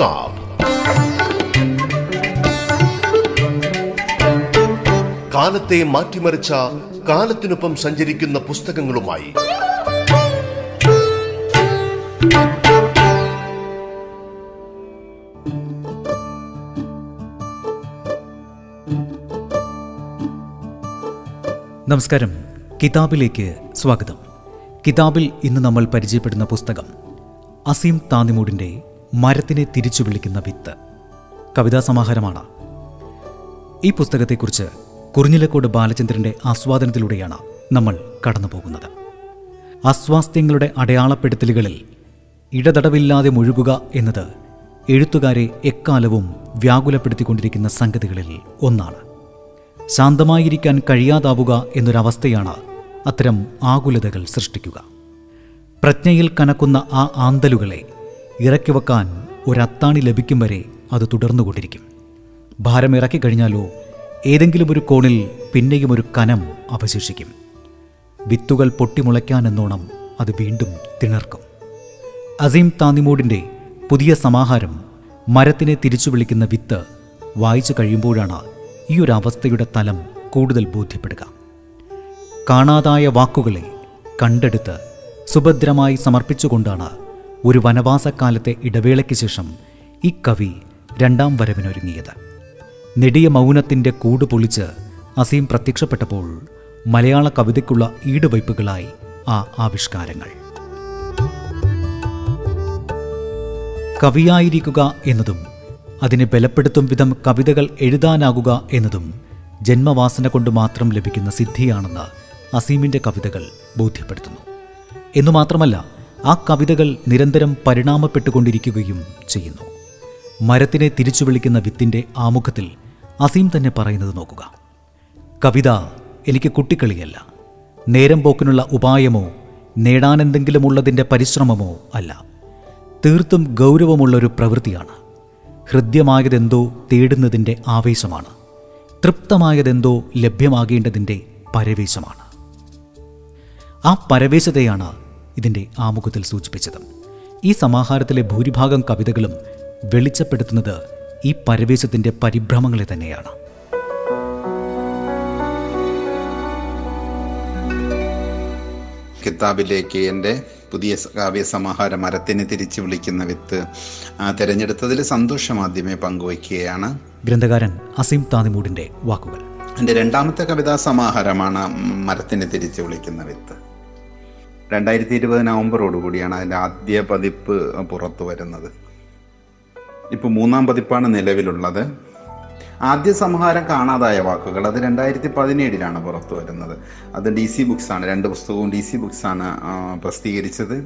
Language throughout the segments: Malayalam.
കിതാബ് കാലത്തെ മാറ്റിമറിച്ച കാലത്തിനൊപ്പം സഞ്ചരിക്കുന്ന പുസ്തകങ്ങളുമായി. നമസ്കാരം. കിതാബിലേക്ക് സ്വാഗതം. കിതാബിൽ ഇന്ന് നമ്മൾ പരിചയപ്പെടുന്ന പുസ്തകം അസീം താന്നിമൂടിന്റെ മരത്തിനെ തിരിച്ചു വിളിക്കുന്ന വിത്ത്. കവിതാ സമാഹാരമാണ്. ഈ പുസ്തകത്തെക്കുറിച്ച് കുറിഞ്ഞിലക്കോട് ബാലചന്ദ്രന്റെ ആസ്വാദനത്തിലൂടെയാണ് നമ്മൾ കടന്നു പോകുന്നത് അസ്വാസ്ഥ്യങ്ങളുടെ അടയാളപ്പെടുത്തലുകളിൽ ഇടതടവില്ലാതെ മുഴുകുക എന്നത് എഴുത്തുകാരെ എക്കാലവും വ്യാകുലപ്പെടുത്തിക്കൊണ്ടിരിക്കുന്ന സംഗതികളിൽ ഒന്നാണ്. ശാന്തമായിരിക്കാൻ കഴിയാതാവുക എന്നൊരവസ്ഥയാണ് അത്തരം ആകുലതകൾ സൃഷ്ടിക്കുക. പ്രജ്ഞയിൽ കനക്കുന്ന ആ ആന്തലുകളെ ഇറക്കി വെക്കാൻ ഒരത്താണി ലഭിക്കും വരെ അത് തുടർന്നുകൊണ്ടിരിക്കും. ഭാരം ഇറക്കി കഴിഞ്ഞാലോ ഏതെങ്കിലും ഒരു കോണിൽ പിന്നെയും ഒരു കനം അവശേഷിക്കും. വിത്തുകൾ പൊട്ടിമുളയ്ക്കാൻ എന്നോണം അത് വീണ്ടും തിണർക്കും. അസീം താന്നിമൂടിന്റെ പുതിയ സമാഹാരം മരത്തിനെ തിരിച്ചു വിളിക്കുന്ന വിത്ത് വായിച്ചു കഴിയുമ്പോഴാണ് ഈ ഒരു അവസ്ഥയുടെ തലം കൂടുതൽ ബോധ്യപ്പെടുക. കാണാതായ വാക്കുകളെ കണ്ടെടുത്ത് സുഭദ്രമായി സമർപ്പിച്ചുകൊണ്ടാണ് ഒരു വനവാസക്കാലത്തെ ഇടവേളയ്ക്ക് ശേഷം ഈ കവി രണ്ടാം വരവിനൊരുങ്ങിയത്. നെടിയ മൗനത്തിന്റെ കൂട് പൊളിച്ച് അസീം പ്രത്യക്ഷപ്പെട്ടപ്പോൾ മലയാള കവിതയ്ക്കുള്ള ഈടുവയ്പ്പുകളായി ആ ആവിഷ്കാരങ്ങൾ. കവിയായിരിക്കുക എന്നതും അതിനെ ബലപ്പെടുത്തും വിധം കവിതകൾ എഴുതാനാകുക എന്നതും ജന്മവാസന കൊണ്ട് മാത്രം ലഭിക്കുന്ന സിദ്ധിയാണെന്ന് അസീമിന്റെ കവിതകൾ ബോധ്യപ്പെടുത്തുന്നു. എന്നു മാത്രമല്ല ആ കവിതകൾ നിരന്തരം പരിണാമപ്പെട്ടുകൊണ്ടിരിക്കുകയും ചെയ്യുന്നു. മരത്തിനെ തിരിച്ചു വിളിക്കുന്ന വിത്തിന്റെ ആമുഖത്തിൽ അസീം തന്നെ പറയുന്നത് നോക്കുക. കവിത എനിക്ക് കുട്ടിക്കളിയല്ല. നേരം പോക്കിനുള്ള ഉപായമോ നേടാനെന്തെങ്കിലുമുള്ളതിന്റെ പരിശ്രമമോ അല്ല. തീർത്തും ഗൗരവമുള്ളൊരു പ്രവൃത്തിയാണ്. ഹൃദ്യമായതെന്തോ തേടുന്നതിന്റെ ആവേശമാണ്. തൃപ്തമായതെന്തോ ലഭ്യമാകേണ്ടതിന്റെ പരവേശമാണ്. ആ പരവേശതയാണ് ഇതിന്റെ ആമുഖത്തിൽ സൂചിപ്പിച്ചത്. ഈ സമാഹാരത്തിലെ ഭൂരിഭാഗം കവിതകളും വെളിച്ചപ്പെടുത്തുന്നത് ഈ പരവേശത്തിന്റെ പരിഭ്രമങ്ങളെ തന്നെയാണ്. കിതാബിലേക്ക് എന്റെ പുതിയ കാവ്യ സമാഹാര മരത്തിന് തിരിച്ചു വിളിക്കുന്ന വിത്ത് തിരഞ്ഞെടുത്തതിൽ സന്തോഷം ആദ്യമേ പങ്കുവയ്ക്കുകയാണ്. ഗ്രന്ഥകാരൻ അസീം താനിമൂടിന്റെ വാക്കുകൾ. എന്റെ രണ്ടാമത്തെ കവിതാ സമാഹാരമാണ് മരത്തിന് തിരിച്ചു വിളിക്കുന്ന വിത്ത്. രണ്ടായിരത്തി ഇരുപത് നവംബറോടുകൂടിയാണ് അതിന്റെ ആദ്യ പതിപ്പ് പുറത്തു വരുന്നത്. ഇപ്പോൾ മൂന്നാം പതിപ്പാണ് നിലവിലുള്ളത്. ആദ്യ സംഹാരം കാണാതായ വാക്കുകൾ അത് രണ്ടായിരത്തി പതിനേഴിലാണ് പുറത്തു വരുന്നത്. അത് ഡി സി ബുക്സാണ് രണ്ട് പുസ്തകവും ഡി സി ബുക്സാണ് പ്രസിദ്ധീകരിച്ചത്.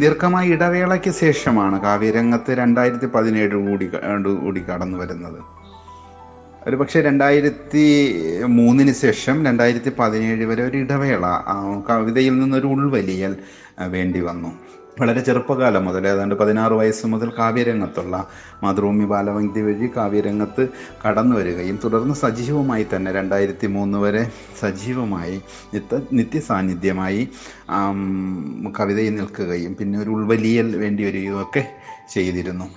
ദീർഘമായ ഇടവേളയ്ക്ക് ശേഷമാണ് കാവ്യരംഗത്ത് രണ്ടായിരത്തി പതിനേഴ് കൂടി കൂടി കടന്നു വരുന്നത് ഒരു പക്ഷേ രണ്ടായിരത്തി മൂന്നിന് ശേഷം രണ്ടായിരത്തി പതിനേഴ് വരെ ഒരു ഇടവേള കവിതയിൽ നിന്നൊരു ഉൾവലിയൽ വേണ്ടി വന്നു. വളരെ ചെറുപ്പകാലം മുതൽ ഏതാണ്ട് പതിനാറ് വയസ്സ് മുതൽ കാവ്യരംഗത്തുള്ള മാതൃഭൂമി ബാലവന്തി വഴി കാവ്യരംഗത്ത് കടന്നു വരികയും തുടർന്ന് സജീവമായി തന്നെ രണ്ടായിരത്തി മൂന്ന് വരെ സജീവമായി നിത്യ നിത്യസാന്നിധ്യമായി കവിതയിൽ നിൽക്കുകയും പിന്നെ ഒരു ഉൾവലിയൽ വേണ്ടി വരികയും ഒക്കെ ചെയ്തിരുന്നു.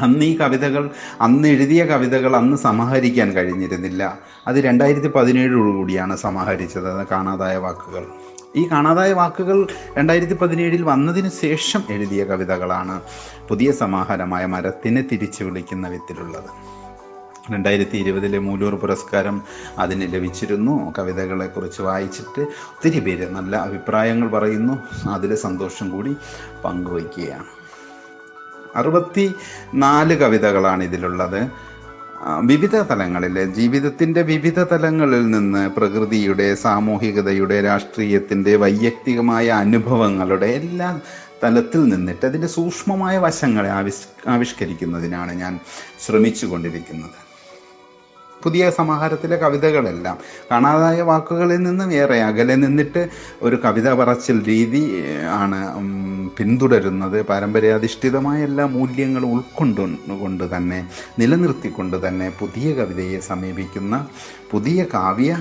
അന്ന് ഈ കവിതകൾ അന്ന് എഴുതിയ കവിതകൾ അന്ന് സമാഹരിക്കാൻ കഴിഞ്ഞിരുന്നില്ല. അത് രണ്ടായിരത്തി പതിനേഴോടുകൂടിയാണ് സമാഹരിച്ചത്. കാണാതായ വാക്കുകൾ. ഈ കാണാതായ വാക്കുകൾ രണ്ടായിരത്തി പതിനേഴിൽ വന്നതിന് ശേഷം എഴുതിയ കവിതകളാണ് പുതിയ സമാഹാരമായ മരത്തിനെ തിരിച്ചു വിളിക്കുന്ന വിത്തിലുള്ളത്. രണ്ടായിരത്തി ഇരുപതിലെ മൂലൂർ പുരസ്കാരം അതിന് ലഭിച്ചിരുന്നു. കവിതകളെക്കുറിച്ച് വായിച്ചിട്ട് ഒത്തിരി പേര് നല്ല അഭിപ്രായങ്ങൾ പറയുന്നു. അതിലെ സന്തോഷം കൂടി പങ്കുവയ്ക്കുകയാണ്. അറുപത്തി നാല് കവിതകളാണ് ഇതിലുള്ളത്. വിവിധ തലങ്ങളിൽ ജീവിതത്തിന്റെ വിവിധ തലങ്ങളിൽ നിന്ന് പ്രകൃതിയുടെ സാമൂഹികതയുടെ രാഷ്ട്രീയത്തിന്റെ വൈയക്തികമായ അനുഭവങ്ങളുടെ എല്ലാ തലത്തിൽ നിന്നിട്ട് അതിന്റെ സൂക്ഷ്മമായ വശങ്ങളെ ആവിഷ് ആവിഷ്കരിക്കുന്നതിനാണ് ഞാൻ ശ്രമിച്ചു കൊണ്ടിരിക്കുന്നത് പുതിയ സമാഹാരത്തിലെ കവിതകളെല്ലാം കാണാതായ വാക്കുകളിൽ നിന്നും ഏറെ അകലെ നിന്നിട്ട് ഒരു കവിത പറച്ചിൽ രീതി ആണ് പിന്തുടരുന്നത് പാരമ്പര്യാധിഷ്ഠിതമായ എല്ലാ മൂല്യങ്ങളും ഉൾക്കൊണ്ടു കൊണ്ട് തന്നെ നിലനിർത്തിക്കൊണ്ട് തന്നെ പുതിയ കവിതയെ സമീപിക്കുന്ന പുതിയ കാവ്യ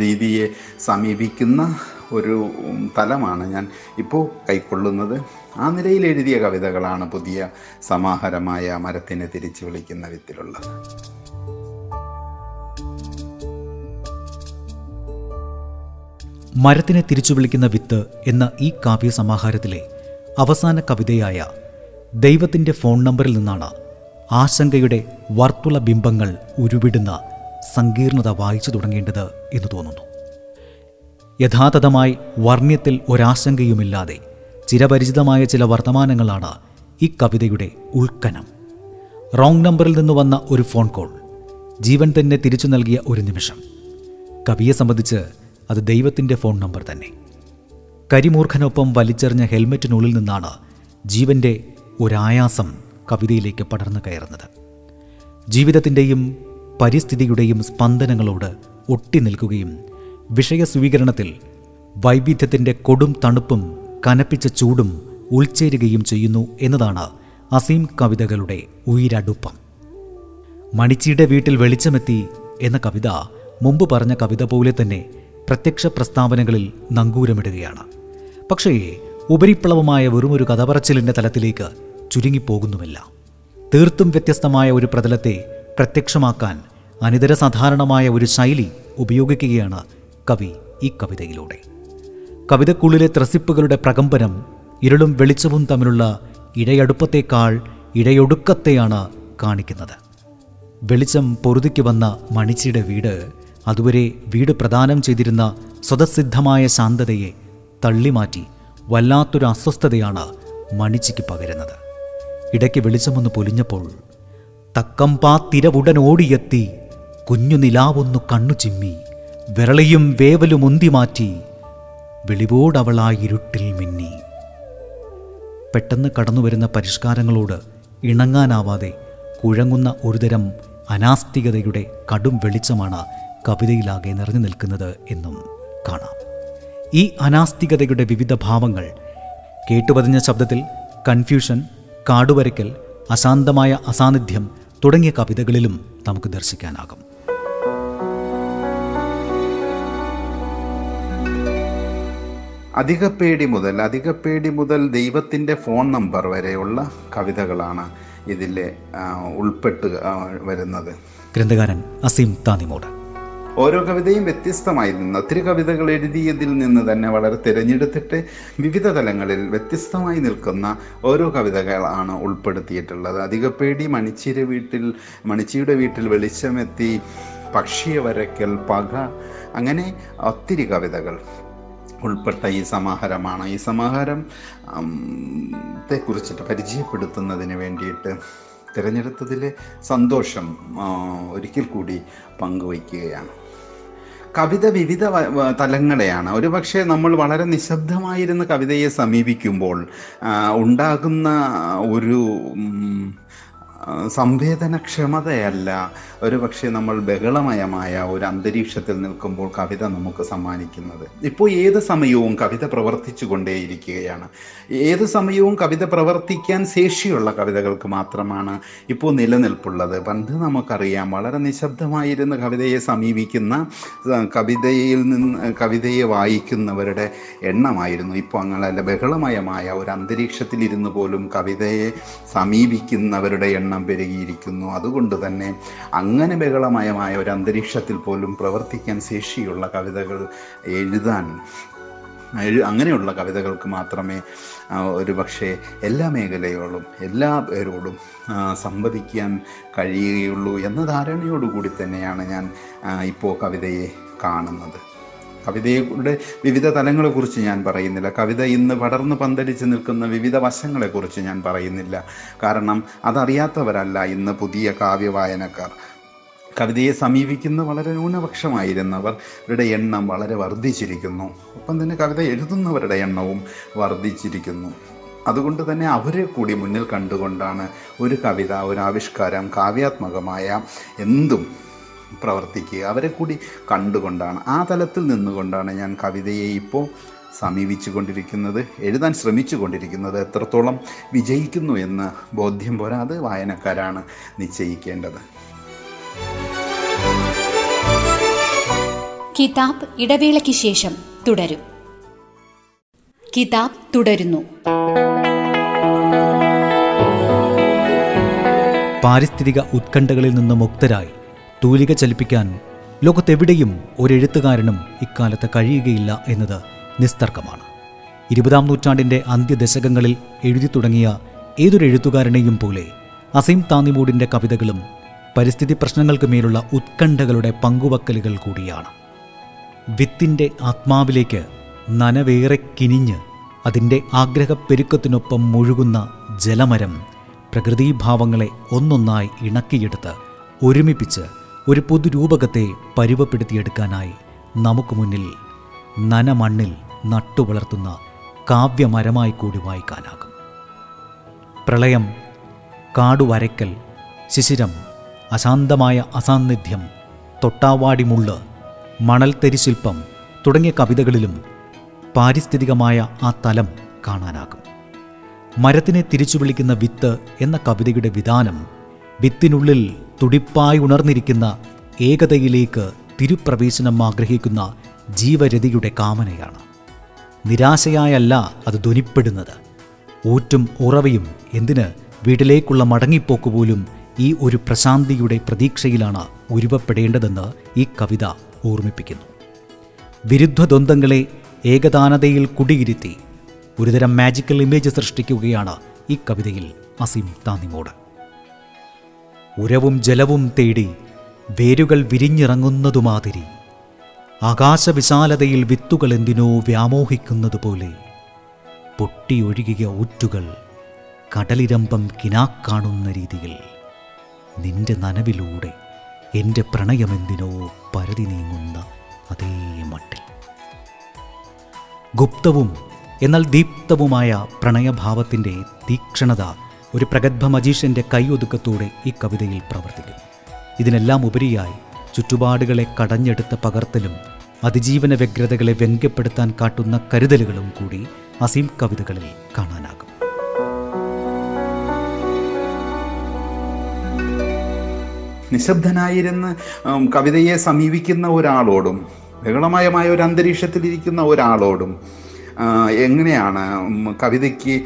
രീതിയെ സമീപിക്കുന്ന ഒരു തലമാണ് ഞാൻ ഇപ്പോൾ കൈക്കൊള്ളുന്നത്. ആ നിലയിൽ എഴുതിയ കവിതകളാണ് പുതിയ സമാഹാരമായ മരത്തിനെ തിരിച്ചു വിളിക്കുന്ന വിത്തിലുള്ളത്. മരത്തിനെ തിരിച്ചു വിളിക്കുന്ന വിത്ത് എന്ന ഈ കാവ്യസമാഹാരത്തിലെ അവസാന കവിതയായ ദൈവത്തിന്റെ ഫോൺ നമ്പറിൽ നിന്നാണ് ആശങ്കയുടെ വർത്തുള ബിംബങ്ങൾ ഉരുവിടുന്ന സങ്കീർണത വായിച്ചു തുടങ്ങേണ്ടത് എന്ന് തോന്നുന്നു. യഥാതഥമായി വർണ്യത്തിൽ ഒരാശങ്കയുമില്ലാതെ ചിരപരിചിതമായ ചില വർത്തമാനങ്ങളാണ് ഈ കവിതയുടെ ഉൾക്കനം. റോങ് നമ്പറിൽ നിന്ന് വന്ന ഒരു ഫോൺ കോൾ ജീവൻ തന്നെ തിരിച്ചു നൽകിയ ഒരു നിമിഷം. കവിയെ സംബന്ധിച്ച് അത് ദൈവത്തിന്റെ ഫോൺ നമ്പർ തന്നെ. കരിമൂർഖനൊപ്പം വലിച്ചെറിഞ്ഞ ഹെൽമെറ്റിനുള്ളിൽ നിന്നാണ് ജീവന്റെ ഒരായാസം കവിതയിലേക്ക് പടർന്നു കയറുന്നത്. ജീവിതത്തിന്റെയും പരിസ്ഥിതിയുടെയും സ്പന്ദനങ്ങളോട് ഒട്ടി നിൽക്കുകയും വിഷയസ്വീകരണത്തിൽ വൈവിധ്യത്തിന്റെ കൊടും തണുപ്പും കനപ്പിച്ച ചൂടും ഉൾച്ചേരുകയും ചെയ്യുന്നു എന്നതാണ് അസീം കവിതകളുടെ ഉയിരടുപ്പം. മണിച്ചിയുടെ വീട്ടിൽ വെളിച്ചമെത്തി എന്ന കവിത മുമ്പ് പറഞ്ഞ കവിത പോലെ തന്നെ പ്രത്യക്ഷ പ്രസ്താവനകളിൽ നങ്കൂരമിടുകയാണ്. പക്ഷേ ഉപരിപ്ലവമായ വെറുമൊരു കഥപറച്ചിലിന്റെ തലത്തിലേക്ക് ചുരുങ്ങിപ്പോകുന്നുമില്ല. തീർത്തും വ്യത്യസ്തമായ ഒരു പ്രതലത്തെ പ്രത്യക്ഷമാക്കാൻ അനിതര സാധാരണമായ ഒരു ശൈലി ഉപയോഗിക്കുകയാണ് കവി ഈ കവിതയിലൂടെ. കവിതക്കുള്ളിലെ ത്രസിപ്പുകളുടെ പ്രകമ്പനം ഇരുളും വെളിച്ചവും തമ്മിലുള്ള ഇഴയടുപ്പത്തേക്കാൾ ഇഴയൊടുക്കത്തെയാണ് കാണിക്കുന്നത്. വെളിച്ചം പൊറുതിക്ക് വന്ന മണിച്ചിയുടെ വീട് അതുവരെ വീട് പ്രദാനം ചെയ്തിരുന്ന സ്വതസിദ്ധമായ ശാന്തതയെ തള്ളിമാറ്റി വല്ലാത്തൊരു അസ്വസ്ഥതയാണ് മണിച്ചിക്ക് പകരുന്നത്. ഇടയ്ക്ക് വെളിച്ചമൊന്ന് പൊലിഞ്ഞപ്പോൾ തക്കംപാ തിരവുടൻ ഓടിയെത്തി കുഞ്ഞു നിലാവൊന്നു കണ്ണു ചിമ്മി വിരളയും വേവലും ഉന്തി മാറ്റി ഇരുട്ടിൽ മിന്നി. പെട്ടെന്ന് കടന്നുവരുന്ന പരിഷ്കാരങ്ങളോട് ഇണങ്ങാനാവാതെ കുഴങ്ങുന്ന ഒരുതരം അനാസ്തികതയുടെ കടും വെളിച്ചമാണ് കവിതയിലാകെ നിറഞ്ഞു നിൽക്കുന്നത് എന്നും കാണാം. ഈ അനാസ്തികതയുടെ വിവിധ ഭാവങ്ങൾ കേട്ടുപതിഞ്ഞ ശബ്ദത്തിൽ കൺഫ്യൂഷൻ കാടുവരയ്ക്കൽ അശാന്തമായ അസാന്നിധ്യം തുടങ്ങിയ കവിതകളിലും നമുക്ക് ദർശിക്കാനാകും. അധികപ്പേടി മുതൽ അധികപ്പേടി മുതൽ ദൈവത്തിന്റെ ഫോൺ നമ്പർ വരെയുള്ള കവിതകളാണ് ഇതിൽ ഉൾപ്പെട്ട് വരുന്നത്. ഗ്രന്ഥകാരൻ അസീം താനിമോട്. ഓരോ കവിതയും വ്യത്യസ്തമായിരുന്നു ഒത്തിരി കവിതകൾ എഴുതിയതിൽ നിന്ന് തന്നെ വളരെ തിരഞ്ഞെടുത്തിട്ട് വിവിധ തലങ്ങളിൽ വ്യത്യസ്തമായി നിൽക്കുന്ന ഓരോ കവിതകളാണ് ഉൾപ്പെടുത്തിയിട്ടുള്ളത്. അധികപ്പേടി മണിച്ചിര വീട്ടിൽ മണിച്ചിയുടെ വീട്ടിൽ വെളിച്ചമെത്തി പക്ഷിയെ വരയ്ക്കൽ പക അങ്ങനെ ഒത്തിരി കവിതകൾ ഉൾപ്പെട്ട ഈ സമാഹാരമാണ്. ഈ സമാഹാരം ത്തെക്കുറിച്ചിട്ട് ത്തെ കുറിച്ചിട്ട് പരിചയപ്പെടുത്തുന്നതിന് വേണ്ടിയിട്ട് തിരഞ്ഞെടുത്തതിൽ സന്തോഷം ഒരിക്കൽ കൂടി പങ്കുവയ്ക്കുകയാണ്. കവിത വിവിധ തലങ്ങളെയാണ്. ഒരു പക്ഷേ നമ്മൾ വളരെ നിശബ്ദമായിരുന്ന കവിതയെ സമീപിക്കുമ്പോൾ ഉണ്ടാകുന്ന ഒരു സംവേദനക്ഷമതയല്ല. ഒരു പക്ഷേ നമ്മൾ ബഹളമയമായ ഒരു അന്തരീക്ഷത്തിൽ നിൽക്കുമ്പോൾ കവിത നമുക്ക് സമ്മാനിക്കുന്നത്. ഇപ്പോൾ ഏത് സമയവും കവിത പ്രവർത്തിച്ചു കൊണ്ടേയിരിക്കുകയാണ് ഏത് സമയവും കവിത പ്രവർത്തിക്കാൻ ശേഷിയുള്ള കവിതകൾക്ക് മാത്രമാണ് ഇപ്പോൾ നിലനിൽപ്പുള്ളത്. പണ്ട് നമുക്കറിയാം വളരെ നിശബ്ദമായിരുന്ന കവിതയെ സമീപിക്കുന്ന കവിതയിൽ നിന്ന് കവിതയെ വായിക്കുന്നവരുടെ എണ്ണമായിരുന്നു. ഇപ്പോൾ അങ്ങനെ ബഹളമയമായ ഒരു അന്തരീക്ഷത്തിൽ ഇരുന്ന് പോലും കവിതയെ സമീപിക്കുന്നവരുടെ എണ്ണം പെരുകിയിരിക്കുന്നു. അതുകൊണ്ട് തന്നെ അങ്ങനെ ബഹളമയമായ ഒരു അന്തരീക്ഷത്തിൽ പോലും പ്രവർത്തിക്കാൻ ശേഷിയുള്ള കവിതകൾ എഴുതാൻ എഴു- അങ്ങനെയുള്ള കവിതകൾക്ക് മാത്രമേ ഒരു പക്ഷേ എല്ലാ മേഖലയോടും എല്ലാ പേരോടും സംവദിക്കാൻ കഴിയുകയുള്ളൂ എന്ന ധാരണയോടുകൂടി തന്നെയാണ് ഞാൻ ഇപ്പോൾ കവിതയെ കാണുന്നത്. കവിതയുടെ വിവിധ തലങ്ങളെക്കുറിച്ച് ഞാൻ പറയുന്നില്ല. കവിത ഇന്ന് പടർന്ന് പന്തലിച്ച് നിൽക്കുന്ന വിവിധ വശങ്ങളെക്കുറിച്ച് ഞാൻ പറയുന്നില്ല. കാരണം അതറിയാത്തവരല്ല ഇന്ന് പുതിയ കാവ്യവായനക്കാർ. കവിതയെ സമീപിക്കുന്ന വളരെ ന്യൂനപക്ഷമായിരുന്നവരുടെ എണ്ണം വളരെ വർദ്ധിച്ചിരിക്കുന്നു. ഒപ്പം തന്നെ കവിത എഴുതുന്നവരുടെ എണ്ണവും വർദ്ധിച്ചിരിക്കുന്നു. അതുകൊണ്ട് തന്നെ അവരെ കൂടി മുന്നിൽ കണ്ടുകൊണ്ടാണ് ഒരു കവിത ഒരു ആവിഷ്കാരം കാവ്യാത്മകമായ എന്തും പ്രവർത്തിക്കുക. അവരെ കൂടി കണ്ടുകൊണ്ടാണ്. ആ തലത്തിൽ നിന്നുകൊണ്ടാണ് ഞാൻ കവിതയെ ഇപ്പോൾ സമീപിച്ചു കൊണ്ടിരിക്കുന്നത് എഴുതാൻ ശ്രമിച്ചു കൊണ്ടിരിക്കുന്നത് എത്രത്തോളം വിജയിക്കുന്നു എന്ന് ബോധ്യം പോരാ അത് വായനക്കാരാണ് നിശ്ചയിക്കേണ്ടത്. കിതാബ് ഇടവേളയ്ക്ക് ശേഷം തുടരും. കിതാബ് തുടരുന്നു. പാരിസ്ഥിതിക ഉത്കണ്ഠകളിൽ നിന്ന് മുക്തരായി തൂലിക ചലിപ്പിക്കാൻ ലോകത്തെവിടെയും ഒരു എഴുത്തുകാരനും ഇക്കാലത്ത് കഴിയുകയില്ല എന്നത് നിസ്തർക്കമാണ്. ഇരുപതാം നൂറ്റാണ്ടിന്റെ അന്ത്യദശകങ്ങളിൽ എഴുതി തുടങ്ങിയ ഏതൊരു എഴുത്തുകാരനെയും പോലെ അസീം താന്നിമൂടിന്റെ കവിതകളും പരിസ്ഥിതി പ്രശ്നങ്ങൾക്ക് മേലുള്ള ഉത്കണ്ഠകളുടെ പങ്കുവക്കലുകൾ കൂടിയാണ്. വിത്തിന്റെ ആത്മാവിലേക്ക് നനവേറെ കിനിഞ്ഞ് അതിന്റെ ആഗ്രഹപ്പെരുക്കത്തിനൊപ്പം മുഴുകുന്ന ജലമരം പ്രകൃതിഭാവങ്ങളെ ഒന്നൊന്നായി ഇണക്കിയെടുത്ത് ഒരുമിപ്പിച്ച് ഒരു പുതുരൂപകത്തെ പരുവപ്പെടുത്തിയെടുക്കാനായി നമുക്ക് മുന്നിൽ നനമണ്ണിൽ നട്ടുവളർത്തുന്ന കാവ്യമരമായി കൂടി വായിക്കാനാകും പ്രളയം കാടുവരയ്ക്കൽ ശിശിരം അശാന്തമായ അസാന്നിധ്യം തൊട്ടാവാടിമുള്ള് മണൽത്തരിശില്പം തുടങ്ങിയ കവിതകളിലും പാരിസ്ഥിതികമായ ആ തലം കാണാനാകും. മരത്തിനെ തിരിച്ചു വിളിക്കുന്ന വിത്ത് എന്ന കവിതയുടെ വിധാനം വിത്തിനുള്ളിൽ തുടിപ്പായി ഉണർന്നിരിക്കുന്ന ഏകതയിലേക്ക് തിരുപ്രവേശനം ആഗ്രഹിക്കുന്ന ജീവരതിയുടെ കാമനയാണ്. നിരാശയായല്ല അത് ധ്വനിപ്പെടുന്നത്. ഊറ്റും ഉറവയും എന്തിന് വീട്ടിലേക്കുള്ള മടങ്ങിപ്പോക്ക് പോലും ഈ ഒരു പ്രശാന്തിയുടെ പ്രതീക്ഷയിലാണ് ഉരുവപ്പെടേണ്ടതെന്ന് ഈ കവിത ഓർമ്മിപ്പിക്കുന്നു. വിരുദ്ധ ദ്വന്ദ്ങ്ങളെ ഏകദാനതയിൽ കുടിയിരുത്തി ഒരുതരം മാജിക്കൽ ഇമേജ് സൃഷ്ടിക്കുകയാണ് ഈ കവിതയിൽ അസീം താന്നിമോട്. ഉരവും ജലവും തേടി വേരുകൾ വിരിഞ്ഞിറങ്ങുന്നതുമാതിരി. ആകാശവിശാലതയിൽ വിത്തുകൾ എന്തിനോ വ്യാമോഹിക്കുന്നതുപോലെ പൊട്ടിയൊഴുകിയ ഊറ്റുകൾ കടലിരമ്പം കിനാക്കാണുന്ന രീതിയിൽ നിന്റെ നനവിലൂടെ എന്റെ പ്രണയമെന്തിനോ പരതി നീങ്ങുന്ന അതേ മട്ടിൽ. ഗുപ്തവും എന്നാൽ ദീപ്തവുമായ പ്രണയഭാവത്തിന്റെ തീക്ഷണത ഒരു പ്രഗത്ഭ മജീഷ്യന്റെ കൈയൊതുക്കത്തോടെ ഈ കവിതയിൽ പ്രവർത്തിക്കും ഇതിനെല്ലാം ഉപരിയായി ചുറ്റുപാടുകളെ കടഞ്ഞെടുത്ത പകർത്തലും അതിജീവന വ്യഗ്രതകളെ വ്യംഗ്യപ്പെടുത്താൻ കാട്ടുന്ന കരുതലുകളും കൂടി അസീം കവിതകളിൽ കാണാനാകും. നിശബ്ദനായിരുന്ന് കവിതയെ സമീപിക്കുന്ന ഒരാളോടും ബഹളമയമായ ഒരു അന്തരീക്ഷത്തിലിരിക്കുന്ന ഒരാളോടും എങ്ങനെയാണ് കവിതയ്ക്ക്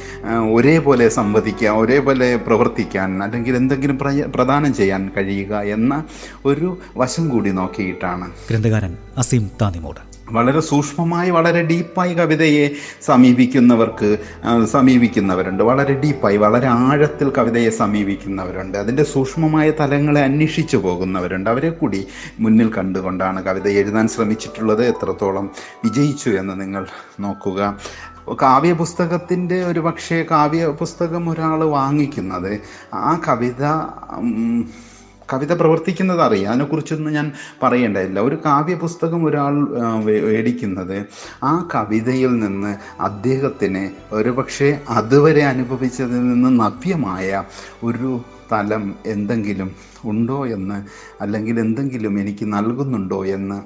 ഒരേപോലെ സംവദിക്കുക ഒരേപോലെ പ്രവർത്തിക്കാൻ അല്ലെങ്കിൽ എന്തെങ്കിലും പ്രദാനം ചെയ്യാൻ കഴിയുക എന്ന ഒരു വശം കൂടി നോക്കിയിട്ടാണ്. ഗ്രന്ഥകാരൻ അസീം താന്നിമോട് വളരെ സൂക്ഷ്മമായി വളരെ ഡീപ്പായി കവിതയെ സമീപിക്കുന്നവർക്ക് സമീപിക്കുന്നവരുണ്ട്. വളരെ ഡീപ്പായി വളരെ ആഴത്തിൽ കവിതയെ സമീപിക്കുന്നവരുണ്ട്. അതിന്റെ സൂക്ഷ്മമായ തലങ്ങളെ അന്വേഷിച്ചു പോകുന്നവരുണ്ട്. അവരെ കൂടി മുന്നിൽ കണ്ടുകൊണ്ടാണ് കവിത എഴുതാൻ ശ്രമിച്ചിട്ടുള്ളത്. എത്രത്തോളം വിജയിച്ചു എന്ന് നിങ്ങൾ നോക്കുക. കാവ്യ പുസ്തകത്തിന്റെ ഒരു പക്ഷേ കാവ്യ പുസ്തകം ഒരാൾ വാങ്ങിക്കുന്നത് ആ കവിത കവിത പ്രവർത്തിക്കുന്നത് അറിയാം. അതിനെക്കുറിച്ചൊന്നും ഞാൻ പറയേണ്ടതില്ല. ഒരു കാവ്യ പുസ്തകം ഒരാൾ മേടിക്കുന്നത് ആ കവിതയിൽ നിന്ന് അദ്ദേഹത്തിന് ഒരുപക്ഷെ അതുവരെ അനുഭവിച്ചതിൽ നിന്ന് നവ്യമായ ഒരു തലം എന്തെങ്കിലും ഉണ്ടോ എന്ന് അല്ലെങ്കിൽ എന്തെങ്കിലും എനിക്ക് നൽകുന്നുണ്ടോ എന്ന്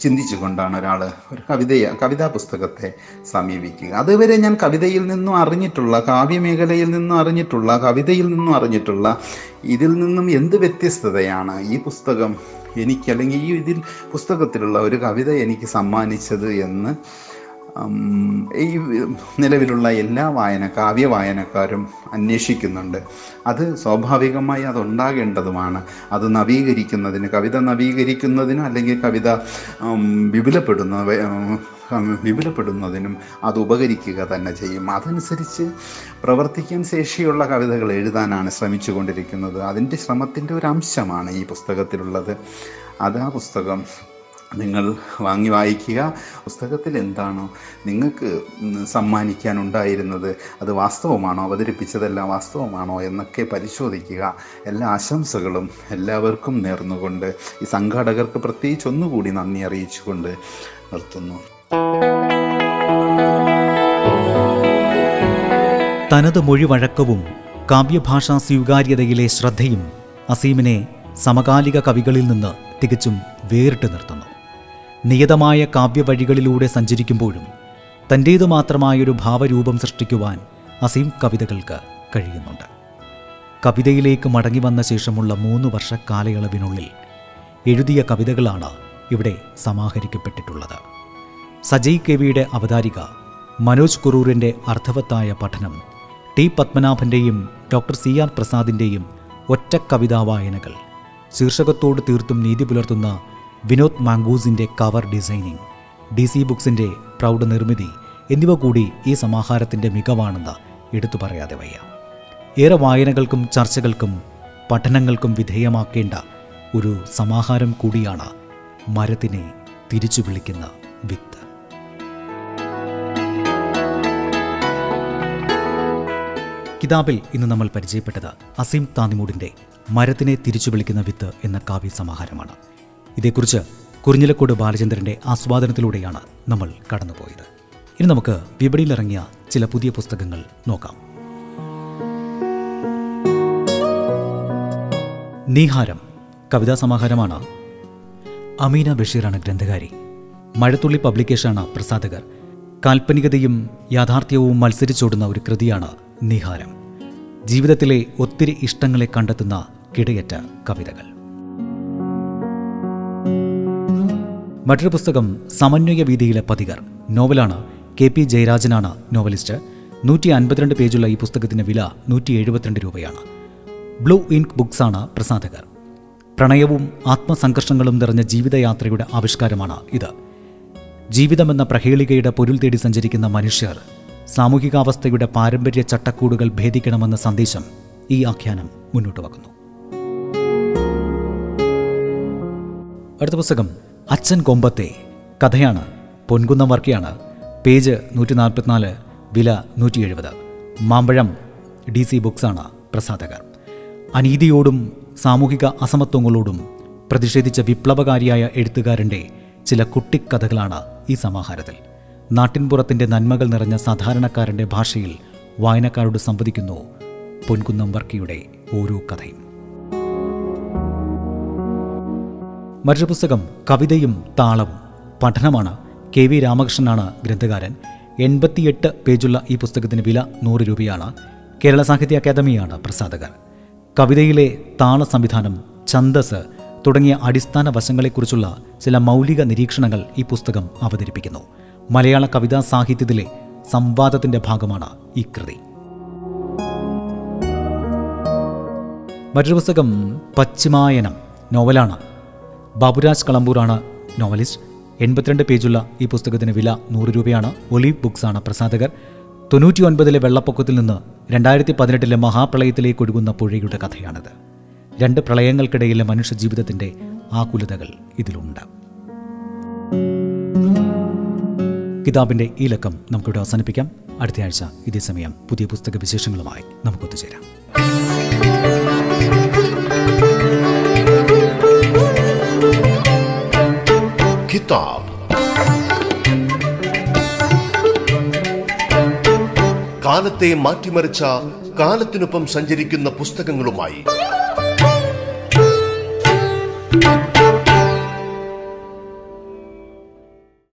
ചിന്തിച്ചുകൊണ്ടാണ് ഒരാൾ ഒരു കവിതയെ കവിതാ പുസ്തകത്തെ സമീപിക്കുക. അതുവരെ ഞാൻ കവിതയിൽ നിന്നും അറിഞ്ഞിട്ടുള്ള കാവ്യമേഖലയിൽ നിന്നും അറിഞ്ഞിട്ടുള്ള കവിതയിൽ നിന്നും അറിഞ്ഞിട്ടുള്ള ഇതിൽ നിന്നും എന്ത് വ്യത്യസ്തതയാണ് ഈ പുസ്തകം എനിക്ക് അല്ലെങ്കിൽ ഈ ഇതിൽ പുസ്തകത്തിലുള്ള ഒരു കവിത എനിക്ക് സമ്മാനിച്ചത് എന്ന് ഈ നിലവിലുള്ള എല്ലാ വായന കാവ്യ വായനക്കാരും അന്വേഷിക്കുന്നുണ്ട്. അത് സ്വാഭാവികമായി അതുണ്ടാകേണ്ടതുമാണ്. അത് നവീകരിക്കുന്നതിന് കവിത നവീകരിക്കുന്നതിനും അല്ലെങ്കിൽ കവിത വിപുലപ്പെടുന്ന വിപുലപ്പെടുന്നതിനും അത് ഉപകരിക്കുക തന്നെ ചെയ്യും. അതനുസരിച്ച് പ്രവർത്തിക്കാൻ ശേഷിയുള്ള കവിതകൾ എഴുതാനാണ് ശ്രമിച്ചു കൊണ്ടിരിക്കുന്നത് അതിന്റെ ശ്രമത്തിന്റെ ഒരു അംശമാണ് ഈ പുസ്തകത്തിലുള്ളത്. അത് ആ പുസ്തകം. നിങ്ങൾ വാങ്ങി വായിക്കുക. പുസ്തകത്തിൽ എന്താണോ നിങ്ങൾക്ക് സമ്മാനിക്കാനുണ്ടായിരുന്നത്? അത് വാസ്തവമാണോ? അവതരിപ്പിച്ചതെല്ലാം വാസ്തവമാണോ? എന്നൊക്കെ പരിശോധിക്കുക. എല്ലാ ആശംസകളും എല്ലാവർക്കും നേർന്നുകൊണ്ട് ഈ സംഘാടകർക്ക് പ്രത്യേകിച്ച് ഒന്നുകൂടി നന്ദി അറിയിച്ചുകൊണ്ട് നിർത്തുന്നു. തനത് മൊഴിവഴക്കവും കാവ്യഭാഷാ സ്വീകാര്യതയിലെ ശ്രദ്ധയും അസീമിനെ സമകാലിക കവികളിൽ നിന്ന് തികച്ചും വേറിട്ട് നിർത്തുന്നു. നിയതമായ കാവ്യവഴികളിലൂടെ സഞ്ചരിക്കുമ്പോഴും തന്റേതു മാത്രമായൊരു ഭാവരൂപം സൃഷ്ടിക്കുവാൻ അസീം കവിതകൾക്ക് കഴിയുന്നുണ്ട്. കവിതയിലേക്ക് മടങ്ങി വന്ന ശേഷമുള്ള മൂന്ന് വർഷ കാലയളവിനുള്ളിൽ എഴുതിയ കവിതകളാണ് ഇവിടെ സമാഹരിക്കപ്പെട്ടിട്ടുള്ളത്. സജയ് കെവിയുടെ അവതാരിക മനോജ് കുറൂരിന്റെ അർത്ഥവത്തായ പഠനം ടി പത്മനാഭന്റെയും ഡോക്ടർ സി ആർ പ്രസാദിന്റെയും ഒറ്റ കവിതാ വായനകൾ ശീർഷകത്തോട് തീർത്തും നീതി പുലർത്തുന്ന വിനോദ് മാംഗൂസിന്റെ കവർ ഡിസൈനിങ് ഡി സി ബുക്സിന്റെ പ്രൗഢ നിർമ്മിതി എന്നിവ കൂടി ഈ സമാഹാരത്തിന്റെ മികവാണെന്ന് എടുത്തു പറയാതെ വയ്യ. ഏറെ വായനകൾക്കും ചർച്ചകൾക്കും പഠനങ്ങൾക്കും വിധേയമാക്കേണ്ട ഒരു സമാഹാരം കൂടിയാണ് മരത്തിനെ തിരിച്ചു വിളിക്കുന്ന വിത്ത്. കിതാബിൽ ഇന്ന് നമ്മൾ പരിചയപ്പെട്ടത് അസീം താന്നിമൂടിന്റെ മരത്തിനെ തിരിച്ചു വിളിക്കുന്ന വിത്ത് എന്ന കാവ്യ സമാഹാരമാണ്. ഇതേക്കുറിച്ച് കുറിഞ്ഞിലക്കോട് ബാലചന്ദ്രന്റെ ആസ്വാദനത്തിലൂടെയാണ് നമ്മൾ കടന്നുപോയത്. ഇനി നമുക്ക് വിപണിയിലിറങ്ങിയ ചില പുതിയ പുസ്തകങ്ങൾ നോക്കാം. നീഹാരം കവിതാ സമാഹാരമാണ്. അമീന ബഷീറാണ് ഗ്രന്ഥകാരി. മഴത്തുള്ളി പബ്ലിക്കേഷനാണ് പ്രസാധകർ. കാൽപ്പനികതയും യാഥാർത്ഥ്യവും മത്സരിച്ചോടുന്ന ഒരു കൃതിയാണ് നിഹാരം. ജീവിതത്തിലെ ഒത്തിരി ഇഷ്ടങ്ങളെ കണ്ടെത്തുന്ന കിടയറ്റ കവിതകൾ. മറ്റൊരു പുസ്തകം സമന്വയ വീതിയിലെ പതികർ. നോവലാണ് കെ പി ജയരാജനാണ് നോവലിസ്റ്റ്. നൂറ്റി അൻപത്തിരണ്ട് പേജുള്ള ഈ പുസ്തകത്തിന്റെ വില നൂറ്റി എഴുപത്തിരണ്ട് രൂപയാണ്. ബ്ലൂ ഇങ്ക് ബുക്സാണ് പ്രസാധകർ. പ്രണയവും ആത്മസംഘർഷങ്ങളും നിറഞ്ഞ ജീവിതയാത്രയുടെ ആവിഷ്കാരമാണ് ഇത്. ജീവിതമെന്ന പ്രഹേളികയുടെ പൊരുൾ തേടി സഞ്ചരിക്കുന്ന മനുഷ്യർ സാമൂഹികാവസ്ഥയുടെ പാരമ്പര്യ ചട്ടക്കൂടുകൾ ഭേദിക്കണമെന്ന സന്ദേശം ഈ ആഖ്യാനം മുന്നോട്ട് വെക്കുന്നു അടുത്ത പുസ്തകം അച്ഛൻ കൊമ്പത്തെ കഥയാണ് പൊൻകുന്നം വർക്കിയാണ് പേജ് നൂറ്റി നാൽപ്പത്തിനാല് വില നൂറ്റി എഴുപത് മാമ്പഴം ഡി സി ബുക്സാണ് പ്രസാധകർ. അനീതിയോടും സാമൂഹിക അസമത്വങ്ങളോടും പ്രതിഷേധിച്ച വിപ്ലവകാരിയായ എഴുത്തുകാരന്റെ ചില കുട്ടിക്കഥകളാണ് ഈ സമാഹാരത്തിൽ. നാട്ടിൻപുറത്തിന്റെ നന്മകൾ നിറഞ്ഞ സാധാരണക്കാരന്റെ ഭാഷയിൽ വായനക്കാരോട് സംവദിക്കുന്നു പൊൻകുന്നം വർക്കിയുടെ ഓരോ കഥയും. മറ്റൊരു പുസ്തകം കവിതയും താളവും. പഠനമാണ്. കെ വി രാമകൃഷ്ണനാണ് ഗ്രന്ഥകാരൻ. എൺപത്തിയെട്ട് പേജുള്ള ഈ പുസ്തകത്തിന് വില നൂറ് രൂപയാണ്. കേരള സാഹിത്യ അക്കാദമിയാണ് പ്രസാധകർ. കവിതയിലെ താള സംവിധാനം ഛന്ദസ് തുടങ്ങിയ അടിസ്ഥാന വശങ്ങളെക്കുറിച്ചുള്ള ചില മൗലിക നിരീക്ഷണങ്ങൾ ഈ പുസ്തകം അവതരിപ്പിക്കുന്നു. മലയാള കവിതാ സാഹിത്യത്തിലെ സംവാദത്തിന്റെ ഭാഗമാണ് ഈ കൃതി. മറ്റൊരു പുസ്തകം പശ്ചിമായനം നോവലാണ്. ബാബുരാജ് കളമ്പൂറാണ് നോവലിസ്റ്റ്. എൺപത്തിരണ്ട് പേജുള്ള ഈ പുസ്തകത്തിന് വില നൂറ് രൂപയാണ്. ഒലീവ് ആണ് പ്രസാധകർ. തൊണ്ണൂറ്റി ഒൻപതിലെ വെള്ളപ്പൊക്കത്തിൽ നിന്ന് രണ്ടായിരത്തി പതിനെട്ടിലെ മഹാപ്രളയത്തിലേക്ക് ഒഴുകുന്ന പുഴയുടെ കഥയാണിത്. രണ്ട് പ്രളയങ്ങൾക്കിടയിലെ മനുഷ്യജീവിതത്തിന്റെ ആകുലതകൾ ഇതിലുണ്ട്. കിതാബിന്റെ ഈ ലക്കം നമുക്കിവിടെ അവസാനിപ്പിക്കാം. അടുത്തയാഴ്ച ഇതേ സമയം പുതിയ പുസ്തക വിശേഷങ്ങളുമായി നമുക്ക് ഒത്തുചേരാം കാലത്തെ മാറ്റിമറിച്ച കാലത്തിനൊപ്പം സഞ്ചരിക്കുന്ന പുസ്തകങ്ങളുമായി